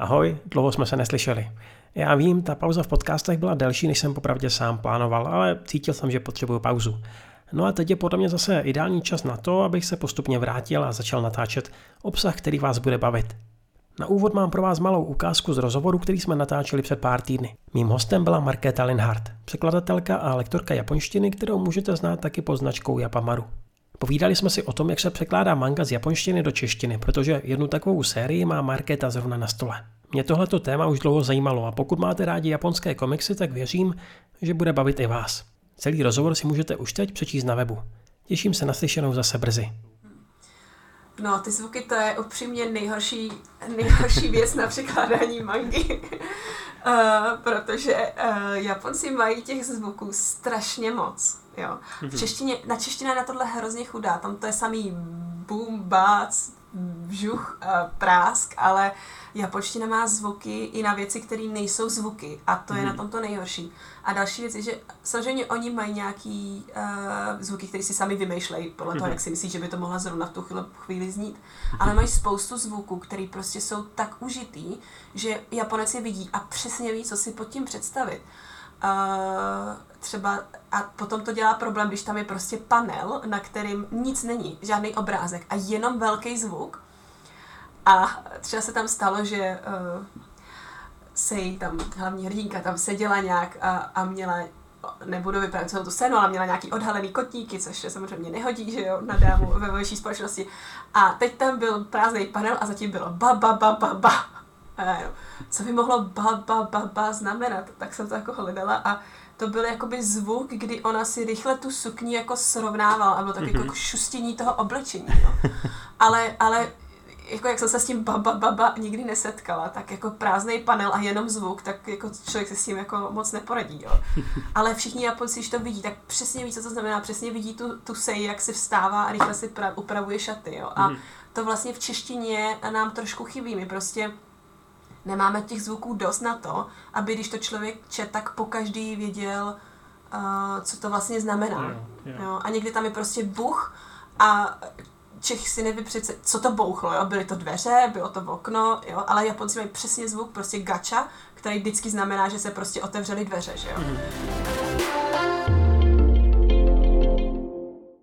Ahoj, dlouho jsme se neslyšeli. Já vím, ta pauza v podcastech byla delší, než jsem popravdě sám plánoval, ale cítil jsem, že potřebuju pauzu. No a teď je podle mě zase ideální čas na to, abych se postupně vrátil a začal natáčet obsah, který vás bude bavit. Na úvod mám pro vás malou ukázku z rozhovoru, který jsme natáčeli před pár týdny. Mým hostem byla Markéta Linhardt, překladatelka a lektorka japonštiny, kterou můžete znát taky pod značkou Japamaru. Povídali jsme si o tom, jak se překládá manga z japonštiny do češtiny, protože jednu takovou sérii má Markéta zrovna na stole. Mě tohleto téma už dlouho zajímalo a pokud máte rádi japonské komiksy, tak věřím, že bude bavit i vás. Celý rozhovor si můžete už teď přečíst na webu. Těším se na slyšenou zase brzy. No, ty zvuky to je upřímně nejhorší, nejhorší věc na překládání mangy. uh, protože uh, Japonci mají těch zvuků strašně moc. Jo. V mhm. češtině, na češtině je na tohle hrozně chudá, tam to je samý boom, bác, vžuch, uh, prásk, ale japonština má zvuky i na věci, které nejsou zvuky a to je na mhm. tom to nejhorší. A další věc je, že samozřejmě oni mají nějaký uh, zvuky, které si sami vymýšlejí, podle toho, mhm. jak si myslí, že by to mohla zrovna v tu chvíli, chvíli znít, ale mají spoustu zvuků, které prostě jsou tak užitý, že Japonec je vidí a přesně ví, co si pod tím představit. Uh, třeba a potom to dělá problém, když tam je prostě panel, na kterým nic není, žádný obrázek a jenom velký zvuk. A třeba se tam stalo, že uh, se jí tam hlavní hrdinka tam seděla nějak a, a měla nebudu vyprávět celou tu scénu, ale měla nějaký odhalený kotníky, což se samozřejmě nehodí, že jo, na dámu ve vaší společnosti. A teď tam byl prázdný panel a zatím bylo ba, ba, ba, ba, ba. A jo, co by mohlo ba, ba, ba, ba znamenat? Tak jsem to jako hledala a to byl jakoby zvuk, kdy ona si rychle tu sukni jako srovnávala a bylo tak mm-hmm. jako šustění toho oblečení. No. Ale, ale jako jak jsem se s tím baba baba nikdy nesetkala, tak jako prázdný panel a jenom zvuk, tak jako člověk se s tím jako moc neporadí, jo. Ale všichni Japonci, když to vidí, tak přesně ví, co to znamená, přesně vidí tu, tu sej, jak si vstává a rychle si pra, upravuje šaty, jo. A mm. to vlastně v češtině nám trošku chybí, my prostě nemáme těch zvuků dost na to, aby když to člověk čet, tak po každý věděl, uh, co to vlastně znamená. Yeah, yeah. Jo? A někdy tam je prostě buch a Čech si neví přece, co to bouchlo, jo? byly to dveře, bylo to okno, jo? ale Japonci mají přesně zvuk, prostě gacha, který vždycky znamená, že se prostě otevřely dveře, že jo. Mm-hmm.